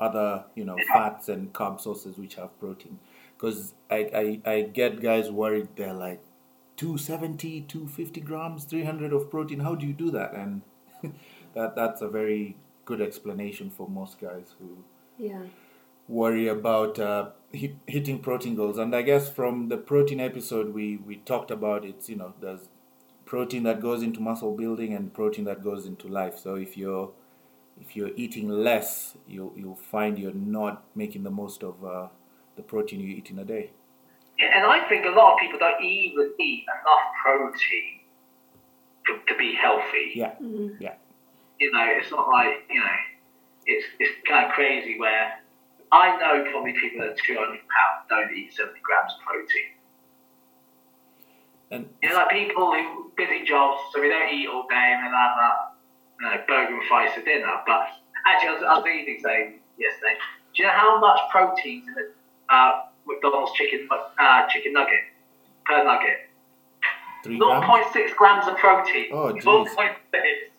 other you know fats and carb sources which have protein. Because I, I, I get guys worried they're like 270, 250 grams, 300 of protein. How do you do that? And that that's a very good explanation for most guys who yeah, worry about uh, hit, hitting protein goals. And I guess from the protein episode we, we talked about it's you know there's protein that goes into muscle building and protein that goes into life. So if you're if you're eating less, you'll you'll find you're not making the most of uh, the protein you eat in a day. Yeah, and I think a lot of people don't even eat enough protein to, to be healthy. Yeah, Mhm. yeah, you know, it's not like, you know, it's, it's kind of crazy where I know probably people that are 200 pounds don't eat 70 grams of protein. and You know, like people who busy jobs, so we don't eat all day and then have a you know, burger and fries for dinner. But actually, I was, I was eating saying yesterday, do you know how much protein's in a uh, McDonald's chicken uh, chicken nugget per nugget? three grams. 0.6 grams of protein. Oh, jeez. 0.6.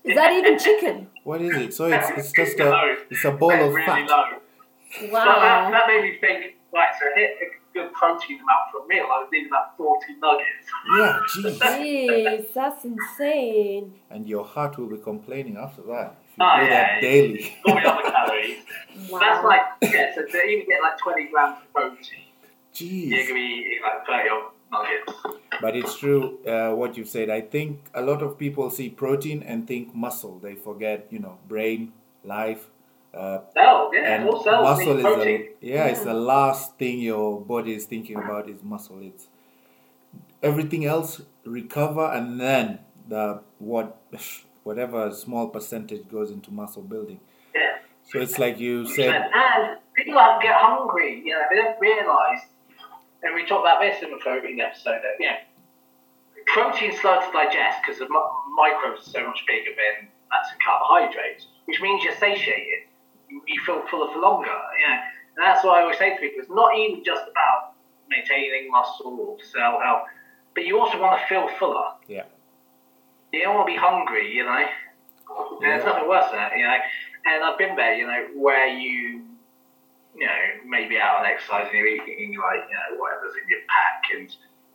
is that even chicken? What is it? So it's it's just a it's a bowl of really fat. low. So that, Wow. that made me think, right, so hit, a good protein amount for a meal, I would need about 40 nuggets. Yeah, jeez. Jeez, that's insane. and your heart will be complaining after that if you Oh, do yeah, that yeah. daily. All the calories. Wow. That's like, yeah, so to even get like 20 grams of protein, Jeez. you're Jeez. going to be eating like 30 odd nuggets. But it's true uh, what you've said. I think a lot of people see protein and think muscle. They forget, you know, brain, life. Uh, Cells, yeah, and all cells muscle need is protein. the, yeah, it's the last thing your body is thinking about is muscle. It's everything else recover and then the what whatever small percentage goes into muscle building. Yeah. So it's like you said. And people like get hungry, you know, they don't realise, and we talked about this in the protein episode, that, you know, protein's slow to digest because the microbes are so much bigger than fats and carbohydrates, which means you're satiated. You, you feel fuller for longer, you know. And that's what I always say to people, it's not even just about maintaining muscle or cell health, but you also want to feel fuller. Yeah. You don't want to be hungry, you know. And there's nothing worse than that, you know. And I've been there, you know, where you, you know, maybe out on exercise and you're eating like, you know, whatever's in your pack and,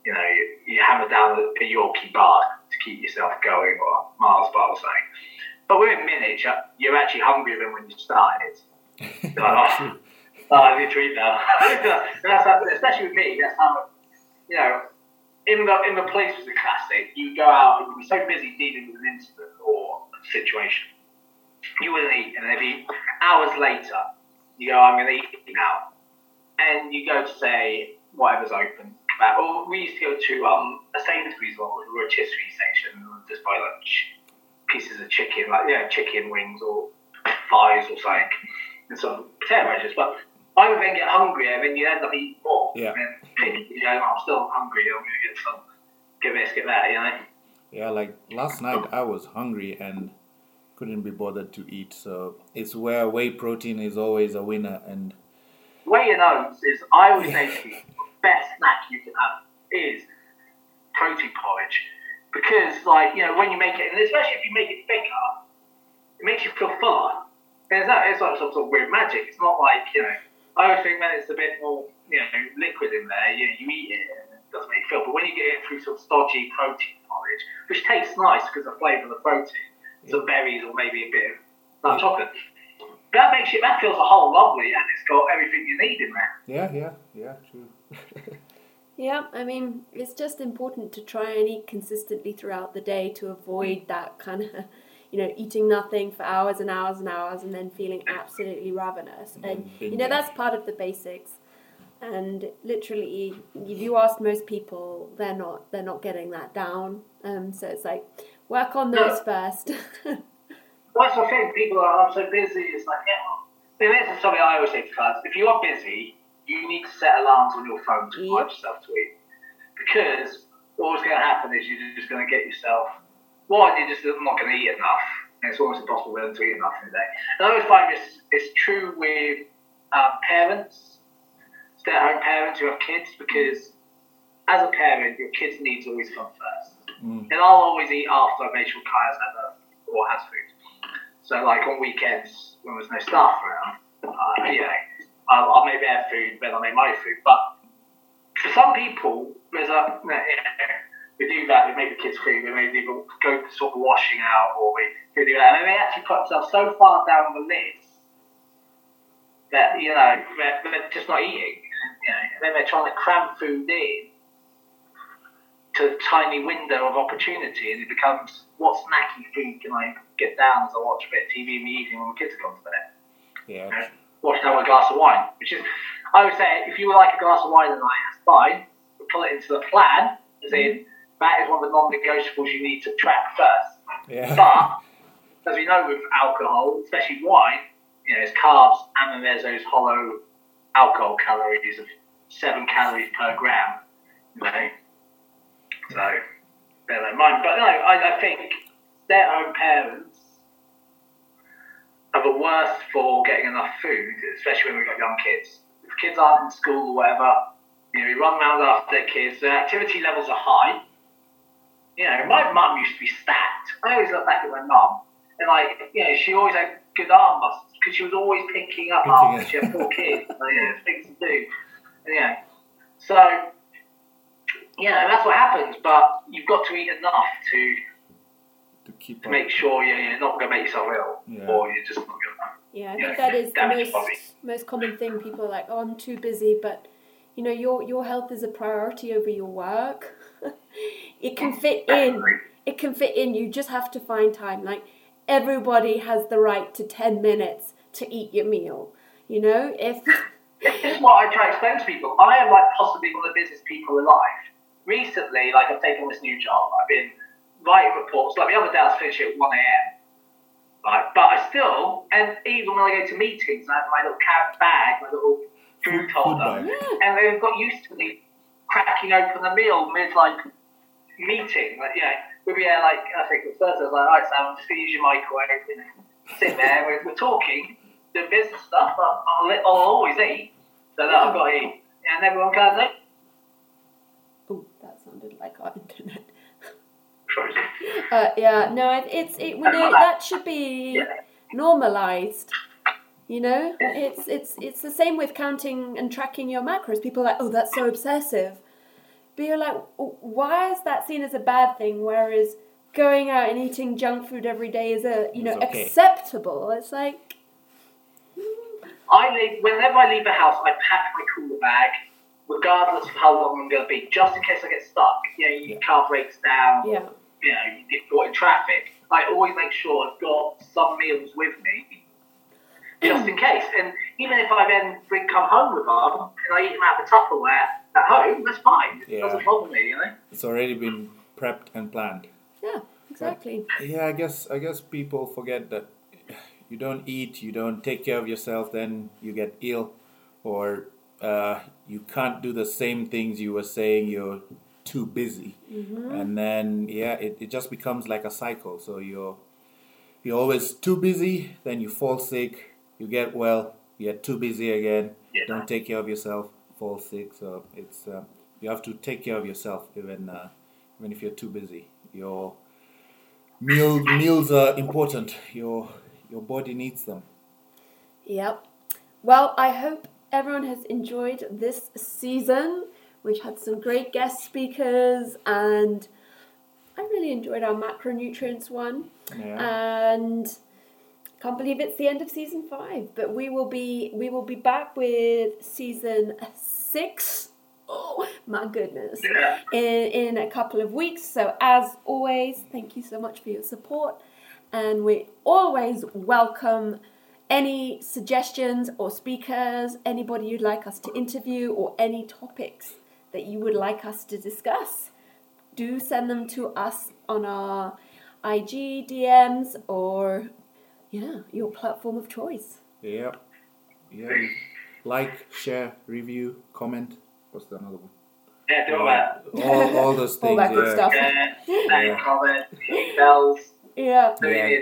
you know, you, you hammer down a, a Yorkie bar to keep yourself going or Mars bar or something. But within minutes, you're, you're actually hungrier than when you started. True. Oh, I need to eat now. That's especially with me, that's how, you know, in the in the police was a classic. You go out and you're so busy dealing with an incident or a situation, you wouldn't eat, and then be hours later, you go, I'm going to eat now, and you go to say whatever's open. Or we used to go to um, a Sainsbury's or a rotisserie section just by like ch- pieces of chicken, like yeah, chicken wings or thighs or something, and some potato wedges. But I would then get hungry, and then you end up eating more. Yeah. And then you go, I'm still hungry. I'm to get some, get this, get that. You know. Yeah, like last night I was hungry and couldn't be bothered to eat. So it's where whey protein is always a winner. And Whey and oats is, I always say to you, the best snack you can have is protein porridge. Because, like, you know, when you make it, and especially if you make it thicker, it makes you feel fuller. And it's, not, it's like some sort of weird magic. It's not like, you know, I always think when it's a bit more, you know, liquid in there, you, you eat it and it doesn't make you feel. But when you get it through some stodgy protein porridge, which tastes nice because of the flavour of the protein, some berries or maybe a bit of dark chocolate, that makes it, that feels a whole lovely and it's got everything you need in there. yeah, yeah, yeah, true. Yeah, I mean, it's just important to try and eat consistently throughout the day to avoid that kind of, you know, eating nothing for hours and hours and hours and then feeling absolutely ravenous. And And, you know, that's part of the basics. And literally, if you ask most people, they're not they're not getting that down. Um, so it's like work on those first. That's the thing, people are, so busy, it's like, yeah. This is something I always say to clients, if you are busy, you need to set alarms on your phone to remind Yep. yourself to eat. Because what's going to happen is you're just going to get yourself, one, you're just not going to eat enough, and it's almost impossible then to eat enough in a day. And I always find this it's true with um, parents, stay-at-home parents who have kids, because as a parent, your kids' needs always come first. Mm. And I'll always eat after I've made sure Kaya's had a, or has food. So, like on weekends when there's no staff around, uh, you know, I'll, I'll make their food, then I'll make my food. But for some people, there's a, you know, we do that, we make the kids food, we maybe go to sort of washing out, or we, do that, and then they actually put themselves so far down the list that, you know, they're, they're just not eating. You know, and then they're trying to cram food in to a tiny window of opportunity, and it becomes what snacky food can I get down as I watch a bit of TV in the evening when the kids have gone to bed? Yeah, Wash down with a glass of wine, which is, I would say, if you would like a glass of wine tonight, that's fine. But pull it into the plan, as in, that is one of the non-negotiables you need to track first. yeah. But as we know with alcohol, especially wine, you know, it's carbs and then there's those hollow alcohol calories of seven calories per gram. You know, so bear that in mind. But no, I, I think stay-at-home parents are the worst for getting enough food, especially when we've got young kids. If kids aren't in school or whatever, you know, we run around after kids. Their activity levels are high. You know, my mum used to be stacked. I always look back at my mum, and like, you know, she always had good arm muscles because she was always picking up it. She had four kids, so, you know, things to do. And, you know, So, you know, that's what happens. But you've got to eat enough to, To keep to make sure you're, you're not going to make yourself ill, Yeah. or you're just not going to. Yeah, I Yeah, think that is the most body. most common thing. People are like, "Oh, I'm too busy," but you know, your your health is a priority over your work. it can fit in. It can fit in. You just have to find time. Like everybody has the right to ten minutes to eat your meal. You know, if This is what I try to explain to people. I am like possibly one of the busiest people alive. Recently, like I've taken this new job, I've been writing reports. Like the other day, I was finishing at one a.m. Right, but I still, and even when I go to meetings, I have my little cab bag, my little food Food holder, yeah, mm. and they've got used to me cracking open the meal mid like meeting. Like, you know, we'll be there like I think it was Thursday. I was like, all right, Sam, just use your microwave. You know, sit there. We're, we're talking, doing business stuff. But I'll, I'll always eat, so that I've got to eat, and everyone can eat. oh, that sounded like our internet. Frozen. Uh, yeah, no, it, it's it. Well, no, that should be Yeah. normalized. You know, it's it's it's the same with counting and tracking your macros. People are like, oh, that's so obsessive. But you're like, "Oh, why is that seen as a bad thing? Whereas going out and eating junk food every day is a you know It's okay. acceptable. It's like, I leave whenever I leave the house. I pack my cooler bag, regardless of how long I'm going to be, just in case I get stuck. You know, your Yeah. car breaks down. yeah, you know, you get caught in traffic, I always make sure I've got some meals with me, just in case. And even if I then bring come home with them and I eat them out of the Tupperware at home, that's fine. It Yeah. doesn't bother me, you know. It's already been prepped and planned. yeah, exactly. Yeah, I guess I guess people forget that you don't eat, you don't take care of yourself, then you get ill, or uh, you can't do the same things you were saying. You're too busy, and then yeah, it, it just becomes like a cycle. So you're you're always too busy, then you fall sick, you get well, you're too busy again, Yeah. don't take care of yourself, fall sick. So it's uh, you have to take care of yourself even uh, even if you're too busy. Your meal meals are important. Your your body needs them. Yep. Well, I hope everyone has enjoyed this season, which had some great guest speakers, and I really enjoyed our macronutrients one. Yeah. And can't believe it's the end of season five, but we will be we will be back with season six. Oh my goodness! Yeah. in, in a couple of weeks. So, as always, thank you so much for your support. And we always welcome any suggestions or speakers, anybody you'd like us to interview, or any topics that you would like us to discuss. Do send them to us on our IG DMs or, yeah, your platform of choice. Yeah. Yeah. Like, share, review, comment. What's the another one? Yeah, do all that. All, all those things. All that good yeah. stuff. Yeah, Yeah. like, comment, bells, Yeah. Yeah.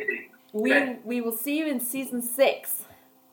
We, we will see you in season six.